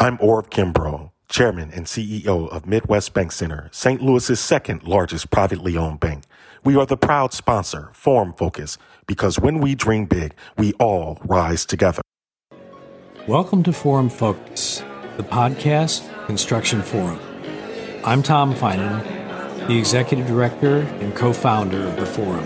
I'm Orv Kimbrough, Chairman and CEO of Midwest BankCentre, St. Louis's second largest privately owned bank. We are the proud sponsor, Forum Focus, because when we dream big, we all rise together. Welcome to Forum Focus, the podcast Construction Forum. I'm Tom Finan, the Executive Director and co founder of the Forum.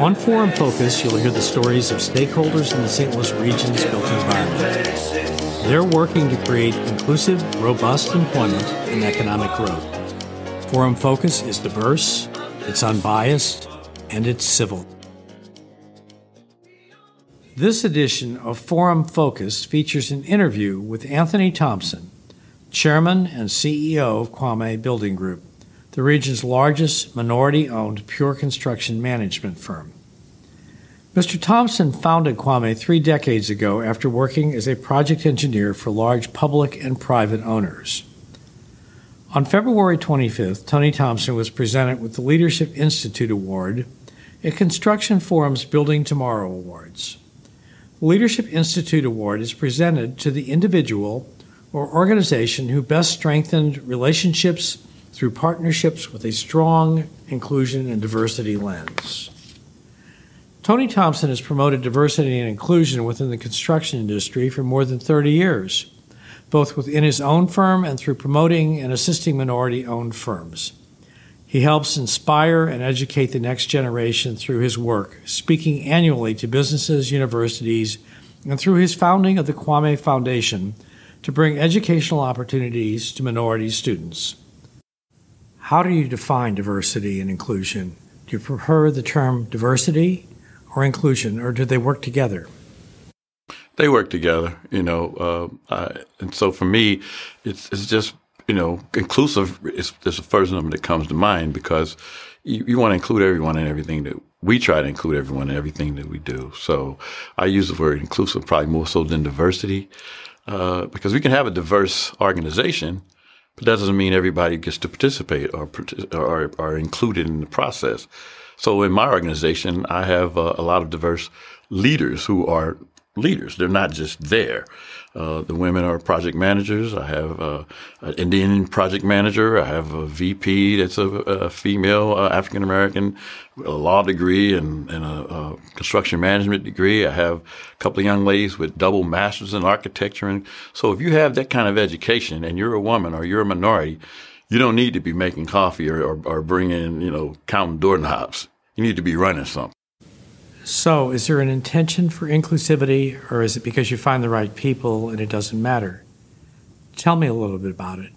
On Forum Focus, you'll hear the stories of stakeholders in the St. Louis region's built environment. They're working to create inclusive, robust employment and economic growth. Forum Focus is diverse, it's unbiased, and it's civil. This edition of Forum Focus features an interview with Anthony Thompson, Chairman and CEO of Kwame Building Group, the region's largest minority owned pure construction management firm. Mr. Thompson founded Kwame three decades ago after working as a project engineer for large public and private owners. On February 25th, Tony Thompson was presented with the Leadership Institute Award at Construction Forum's Building Tomorrow Awards. The Leadership Institute Award is presented to the individual or organization who best strengthened relationships through partnerships with a strong inclusion and diversity lens. Tony Thompson has promoted diversity and inclusion within the construction industry for more than 30 years, both within his own firm and through promoting and assisting minority owned firms. He helps inspire and educate the next generation through his work, speaking annually to businesses, universities, and through his founding of the Kwame Foundation to bring educational opportunities to minority students. How do you define diversity and inclusion? Do you prefer the term diversity or inclusion, or do they work together? They work together, you know. Uh, I, and so for me, it's it's just you know inclusive is, is the first number that comes to mind because you, you want to include everyone in everything that we try to include everyone in everything that we do. So I use the word inclusive probably more so than diversity uh, because we can have a diverse organization, but that doesn't mean everybody gets to participate or or are included in the process. So in my organization, I have uh, a lot of diverse leaders who are leaders. They're not just there. Uh, the women are project managers. I have uh, an Indian project manager. I have a VP that's a, a female uh, African American, a law degree and, and a, a, construction management degree. I have a couple of young ladies with double masters in architecture. And so if you have that kind of education and you're a woman or you're a minority, you don't need to be making coffee or, or, or bringing, you know, counting doorknobs. You need to be running something. So, is there an intention for inclusivity, or is it because you find the right people and it doesn't matter? Tell me a little bit about it.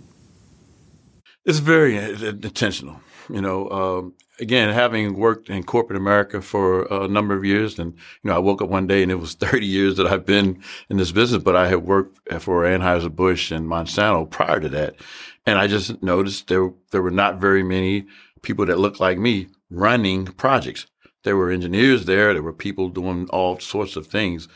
It's very intentional. You know, um, again, having worked in corporate America for a number of years, and you know, I woke up one day and it was 30 years that I've been in this business, but I had worked for Anheuser Busch and Monsanto prior to that, and I just noticed there there were not very many people that looked like me running projects. There were engineers there. There were people doing all sorts of things,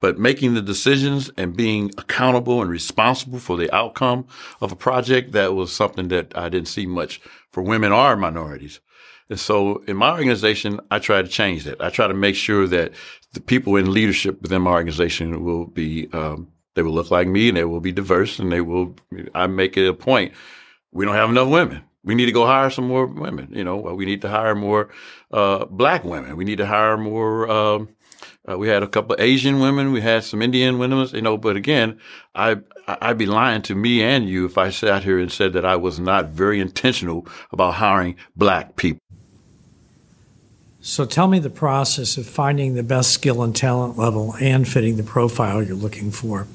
but making the decisions and being accountable and responsible for the outcome of a project, that was something that I didn't see much for women or minorities. And so in my organization, I try to change that. I try to make sure that the people in leadership within my organization will be, um, they will look like me and they will be diverse and they will, I make it a point. We don't have enough women. We need to go hire some more women. You know, we need to hire more uh, black women. We need to hire more. Um, uh, we had a couple of Asian women. We had some Indian women. You know, but again, I I'd be lying to me and you if I sat here and said that I was not very intentional about hiring black people. So tell me the process of finding the best skill and talent level and fitting the profile you're looking for.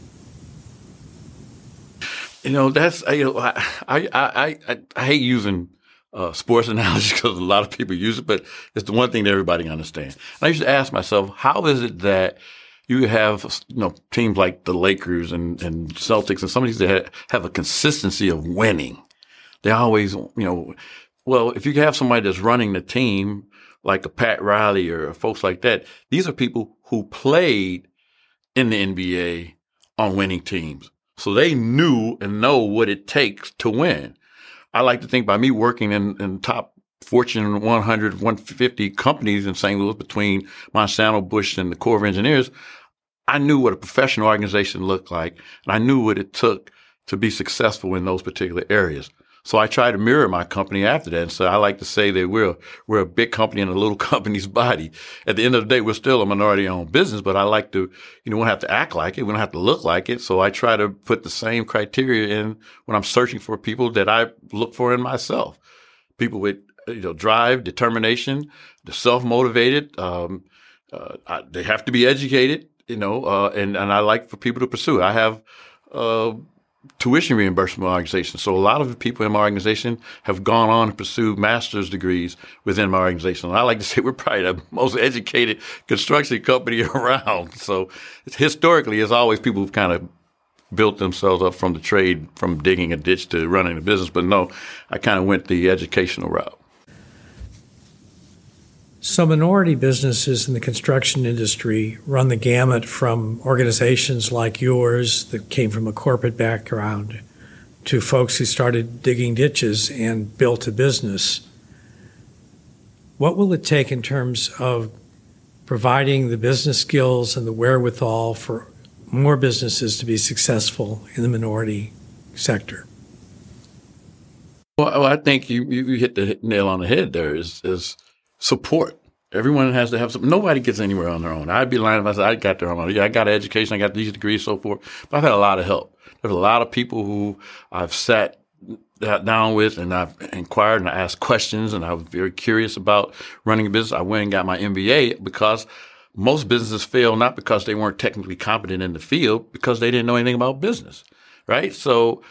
You know, that's I, you know, I, I, I, I, hate using uh, sports analogies because a lot of people use it, but it's the one thing that everybody understands. And I used to ask myself, how is it that you have you know teams like the Lakers and, and Celtics and some of these that have a consistency of winning? They always, you know, well, if you have somebody that's running the team like a Pat Riley or folks like that, these are people who played in the NBA on winning teams. So they knew and know what it takes to win. I like to think by me working in, in top Fortune 100, 150 companies in St. Louis between Monsanto, Busch, and the Corps of Engineers, I knew what a professional organization looked like, and I knew what it took to be successful in those particular areas. So I try to mirror my company after that. And so I like to say that we're, we're a big company in a little company's body. At the end of the day, we're still a minority owned business, but I like to, you know, we don't have to act like it. We don't have to look like it. So I try to put the same criteria in when I'm searching for people that I look for in myself. People with, you know, drive, determination, the self motivated, um, uh, I, they have to be educated, you know, uh, and, and I like for people to pursue. I have, uh, tuition reimbursement organization. So a lot of the people in my organization have gone on to pursue master's degrees within my organization. And I like to say we're probably the most educated construction company around. So historically, as always, people have kind of built themselves up from the trade, from digging a ditch to running a business. But no, I kind of went the educational route. So, minority businesses in the construction industry run the gamut from organizations like yours that came from a corporate background to folks who started digging ditches and built a business. What will it take in terms of providing the business skills and the wherewithal for more businesses to be successful in the minority sector? Well, I think you, you hit the nail on the head there is, is support. Everyone has to have some. Nobody gets anywhere on their own. I'd be lying if I said I got there on my own. Yeah, I got an education, I got these degrees, so forth. But I've had a lot of help. There's a lot of people who I've sat down with and I've inquired and I asked questions and I was very curious about running a business. I went and got my MBA because most businesses fail not because they weren't technically competent in the field, because they didn't know anything about business, right? So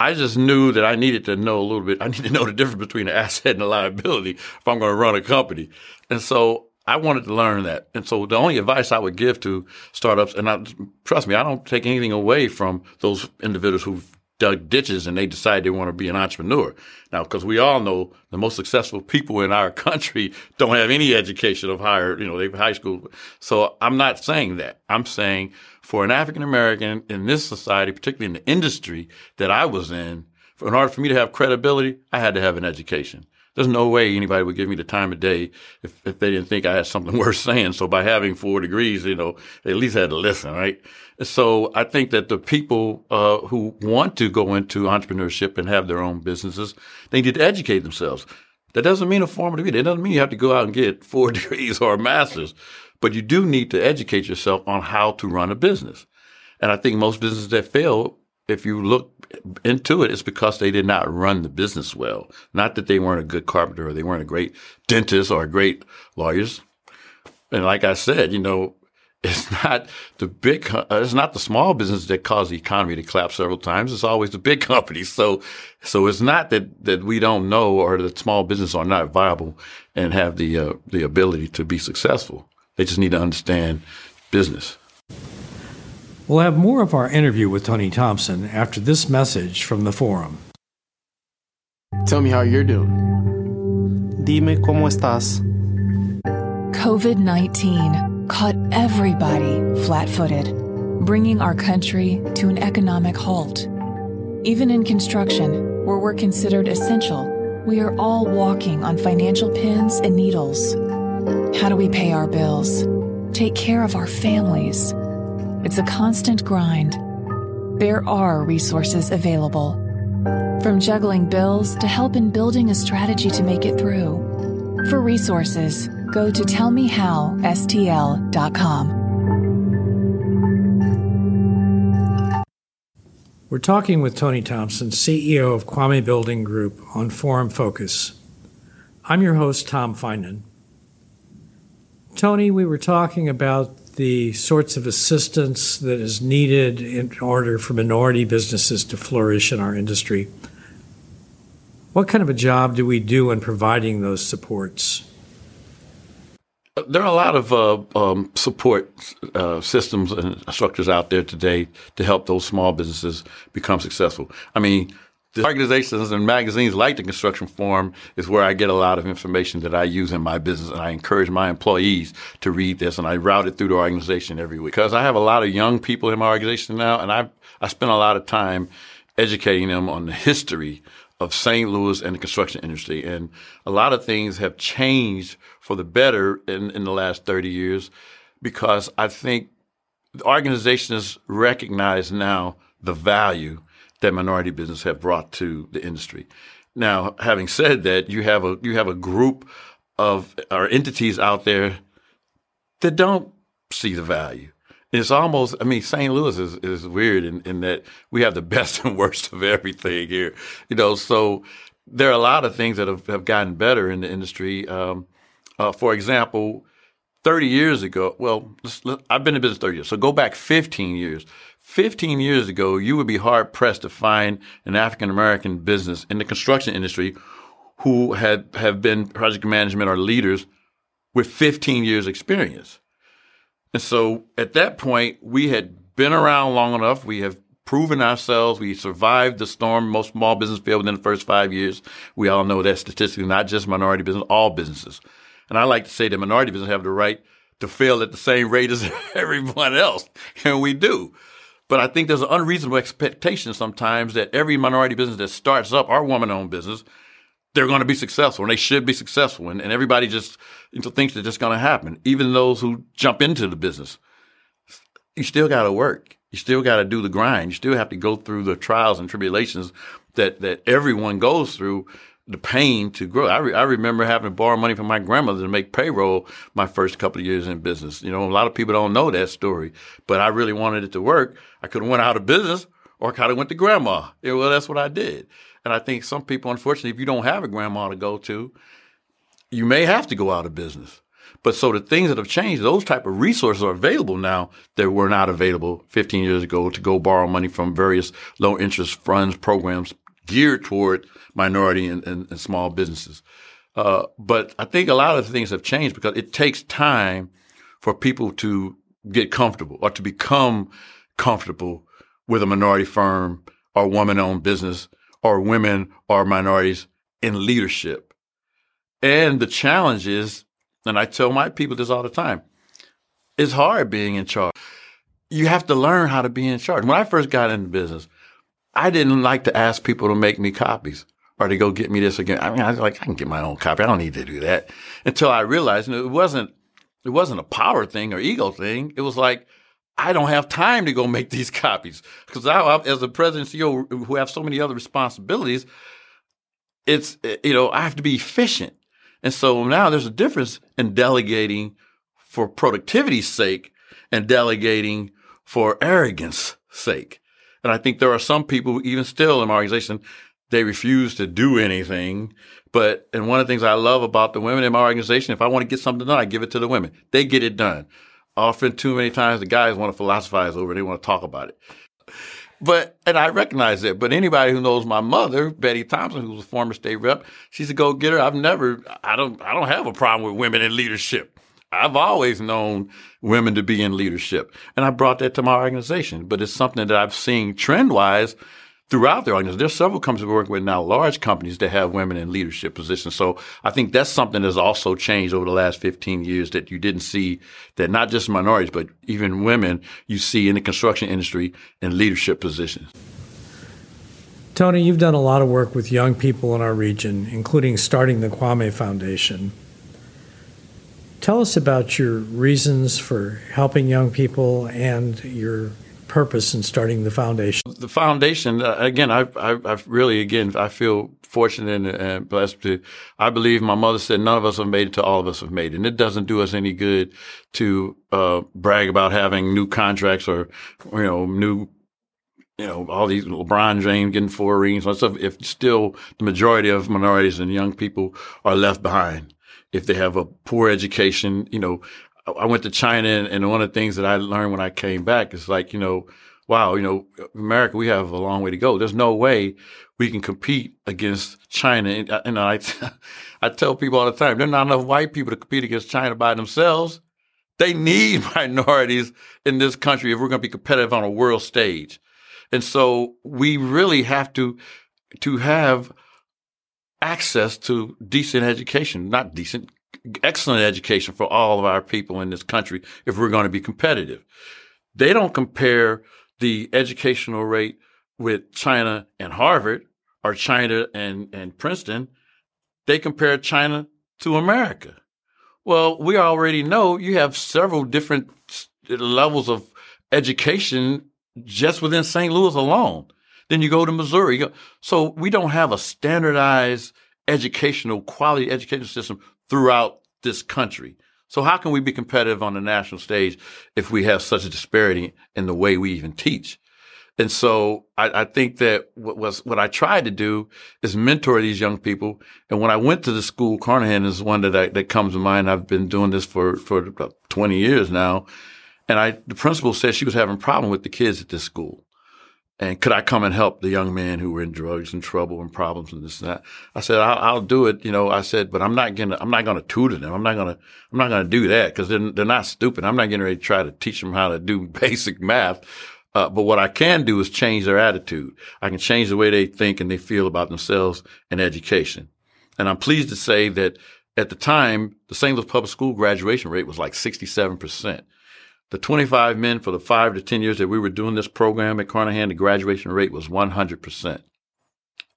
I just knew that I needed to know a little bit. I need to know the difference between an asset and a liability if I'm going to run a company. And so I wanted to learn that. And so the only advice I would give to startups, and I, trust me, I don't take anything away from those individuals who've dug ditches and they decided they want to be an entrepreneur. Now, because we all know the most successful people in our country don't have any education of higher, you know, they've high school. So I'm not saying that. I'm saying for an African American in this society, particularly in the industry that I was in, in order for me to have credibility, I had to have an education. There's no way anybody would give me the time of day if, if they didn't think I had something worth saying. So by having four degrees, you know, they at least had to listen, right? So I think that the people uh, who want to go into entrepreneurship and have their own businesses, they need to educate themselves. That doesn't mean a formal degree. That doesn't mean you have to go out and get four degrees or a master's. But you do need to educate yourself on how to run a business. And I think most businesses that fail, if you look into it, it's because they did not run the business well. Not that they weren't a good carpenter or they weren't a great dentist or a great lawyers. And like I said, you know, it's not the big, it's not the small business that caused the economy to collapse several times. It's always the big companies. So, so it's not that, that we don't know or that small businesses are not viable and have the, uh, the ability to be successful. They just need to understand business. We'll have more of our interview with Tony Thompson after this message from the forum. Tell me how you're doing. Dime cómo estás. COVID 19 caught everybody flat footed, bringing our country to an economic halt. Even in construction, where we're considered essential, we are all walking on financial pins and needles. How do we pay our bills? Take care of our families? It's a constant grind. There are resources available. From juggling bills to help in building a strategy to make it through. For resources, go to tellmehowstl.com. We're talking with Tony Thompson, CEO of Kwame Building Group, on Forum Focus. I'm your host, Tom Finan. Tony, we were talking about the sorts of assistance that is needed in order for minority businesses to flourish in our industry. What kind of a job do we do in providing those supports? There are a lot of uh, um, support uh, systems and structures out there today to help those small businesses become successful. I mean, the organizations and magazines like the Construction Forum is where I get a lot of information that I use in my business, and I encourage my employees to read this, and I route it through the organization every week because I have a lot of young people in my organization now, and I I spend a lot of time educating them on the history of St. Louis and the construction industry, and a lot of things have changed for the better in in the last thirty years because I think organizations recognize now the value that minority business have brought to the industry. Now, having said that, you have a you have a group of or entities out there that don't see the value. It's almost, I mean, St. Louis is, is weird in, in that we have the best and worst of everything here. You know, so there are a lot of things that have, have gotten better in the industry. Um, uh, for example, 30 years ago, well, I've been in business 30 years, so go back 15 years. 15 years ago, you would be hard pressed to find an African American business in the construction industry who had have been project management or leaders with 15 years experience. And so at that point, we had been around long enough. We have proven ourselves. We survived the storm. Most small business failed within the first five years. We all know that statistically, not just minority business, all businesses. And I like to say that minority business have the right to fail at the same rate as everyone else. And we do. But I think there's an unreasonable expectation sometimes that every minority business that starts up, our woman owned business, they're going to be successful and they should be successful. And, and everybody just you know, thinks that just going to happen. Even those who jump into the business, you still got to work. You still got to do the grind. You still have to go through the trials and tribulations that, that everyone goes through the pain to grow. I, re- I remember having to borrow money from my grandmother to make payroll my first couple of years in business. You know, a lot of people don't know that story, but I really wanted it to work. I could have went out of business or I kind of went to grandma. Yeah, well, that's what I did. And I think some people, unfortunately, if you don't have a grandma to go to, you may have to go out of business. But so the things that have changed, those type of resources are available now that were not available 15 years ago to go borrow money from various low interest funds programs geared toward minority and, and, and small businesses. Uh, but I think a lot of things have changed because it takes time for people to get comfortable or to become comfortable with a minority firm or woman owned business or women or minorities in leadership. And the challenge is, and I tell my people this all the time, it's hard being in charge. You have to learn how to be in charge. When I first got into business, I didn't like to ask people to make me copies or to go get me this again. I mean, I was like, I can get my own copy. I don't need to do that until I realized it wasn't, it wasn't a power thing or ego thing. It was like, I don't have time to go make these copies because I, as a president CEO who have so many other responsibilities, it's, you know, I have to be efficient. And so now there's a difference in delegating for productivity's sake and delegating for arrogance sake. And I think there are some people, even still in my organization, they refuse to do anything. But, and one of the things I love about the women in my organization, if I want to get something done, I give it to the women. They get it done. Often too many times the guys want to philosophize over it. They want to talk about it. But, and I recognize that. But anybody who knows my mother, Betty Thompson, who was a former state rep, she's a go getter. I've never, I don't, I don't have a problem with women in leadership. I've always known women to be in leadership. And I brought that to my organization. But it's something that I've seen trend wise throughout the organization. There's several companies we're working with now, large companies that have women in leadership positions. So I think that's something that's also changed over the last 15 years that you didn't see that not just minorities, but even women you see in the construction industry in leadership positions. Tony, you've done a lot of work with young people in our region, including starting the Kwame Foundation. Tell us about your reasons for helping young people and your purpose in starting the foundation? The foundation, uh, again, I, I, I, really, again, I feel fortunate and, and, blessed to. I believe my mother said none of us have made it to all of us have made it, and it doesn't do us any good to uh, brag about having new contracts or you know new. You know, all these LeBron James getting four rings and stuff. If still the majority of minorities and young people are left behind, if they have a poor education, you know, I went to China, and, one of the things that I learned when I came back is like, you know, wow, you know, America, we have a long way to go. There's no way we can compete against China. And, uh, and I, I tell people all the time, there's not enough white people to compete against China by themselves. They need minorities in this country if we're going to be competitive on a world stage. And so we really have to, to have access to decent education, not decent, excellent education for all of our people in this country if we're going to be competitive. They don't compare the educational rate with China and Harvard or China and, and Princeton. They compare China to America. Well, we already know you have several different levels of education just within St. Louis alone. Then you go to Missouri. So we don't have a standardized educational quality education system throughout this country. So how can we be competitive on the national stage if we have such a disparity in the way we even teach? And so I, I, think that what was what I tried to do is mentor these young people. And when I went to the school, Carnahan is one that I, that comes to mind. I've been doing this for for about 20 years now. And I the principal said she was having a problem with the kids at this school. And could I come and help the young men who were in drugs and trouble and problems and this and that? I said, I'll, I'll do it. You know, I said, but I'm not gonna, I'm not gonna tutor them. I'm not gonna, I'm not gonna do that because they're, they're not stupid. I'm not getting ready to try to teach them how to do basic math. Uh, but what I can do is change their attitude. I can change the way they think and they feel about themselves and education. And I'm pleased to say that at the time, the St. Louis public school graduation rate was like 67% the 25 men for the five to 10 years that we were doing this program at Carnahan, the graduation rate was 100%.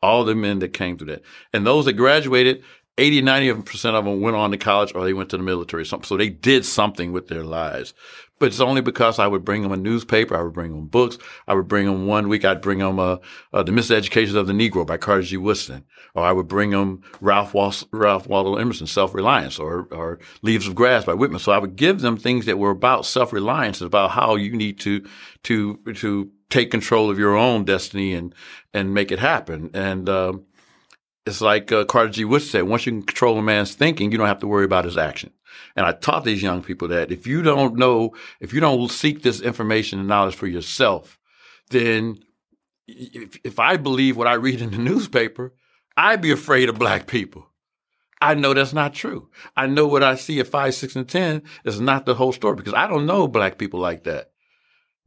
All the men that came through that. And those that graduated, 80, 90% of them went on to college or they went to the military or something. So they did something with their lives. But it's only because I would bring them a newspaper, I would bring them books, I would bring them one week, I'd bring them uh, uh, The Miseducation of the Negro by Carter G. Woodson, or I would bring them Ralph, Ralph Waldo Emerson, Self-Reliance, or, or Leaves of Grass by Whitman. So I would give them things that were about self-reliance, about how you need to, to, to take control of your own destiny and, and make it happen. And, um, it's like uh, Carter G. Woodson said, once you can control a man's thinking, you don't have to worry about his action. And I taught these young people that if you don't know, if you don't seek this information and knowledge for yourself, then if, if I believe what I read in the newspaper, I'd be afraid of black people. I know that's not true. I know what I see at five, six, and 10 is not the whole story because I don't know black people like that.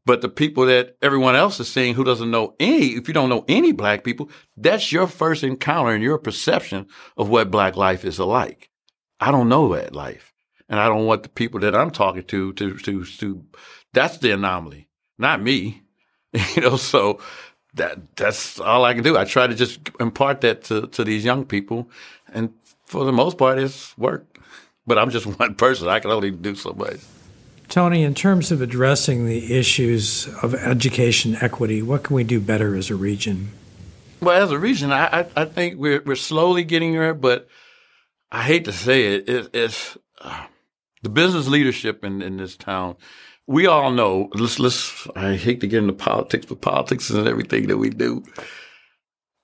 But the people that everyone else is seeing who doesn't know any, if you don't know any black people, that's your first encounter and your perception of what black life is like. I don't know that life. And I don't want the people that I'm talking to to to to that's the anomaly, not me. you know, so that that's all I can do. I try to just impart that to, to these young people and for the most part it's work. But I'm just one person. I can only do so much. Tony, in terms of addressing the issues of education equity, what can we do better as a region? Well, as a region, I, I, I think we're, we're slowly getting there, but I hate to say it, it it's uh, the business leadership in, in this town. We all know, let's, let's, I hate to get into politics, but politics is everything that we do.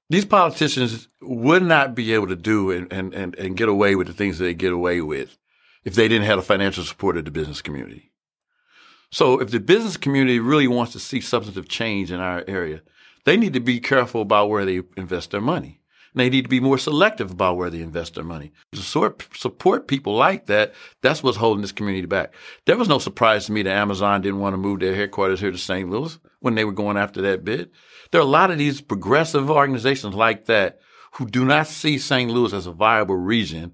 These politicians would not be able to do and, and, and, and get away with the things they get away with if they didn't have the financial support of the business community. So if the business community really wants to see substantive change in our area, they need to be careful about where they invest their money. They need to be more selective about where they invest their money. To support people like that, that's what's holding this community back. There was no surprise to me that Amazon didn't want to move their headquarters here to St. Louis when they were going after that bid. There are a lot of these progressive organizations like that who do not see St. Louis as a viable region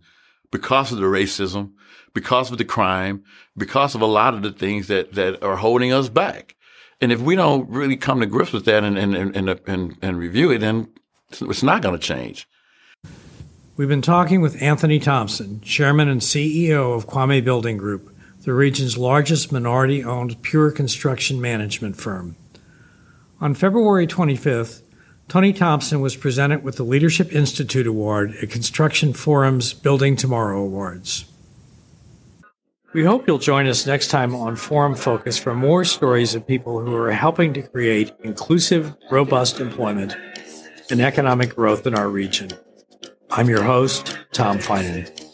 because of the racism, because of the crime, because of a lot of the things that, that are holding us back. And if we don't really come to grips with that and, and, and, and, and review it, then it's not going to change. We've been talking with Anthony Thompson, Chairman and CEO of Kwame Building Group, the region's largest minority owned pure construction management firm. On February 25th, Tony Thompson was presented with the Leadership Institute Award at Construction Forum's Building Tomorrow Awards. We hope you'll join us next time on Forum Focus for more stories of people who are helping to create inclusive, robust employment and economic growth in our region. I'm your host, Tom Finan.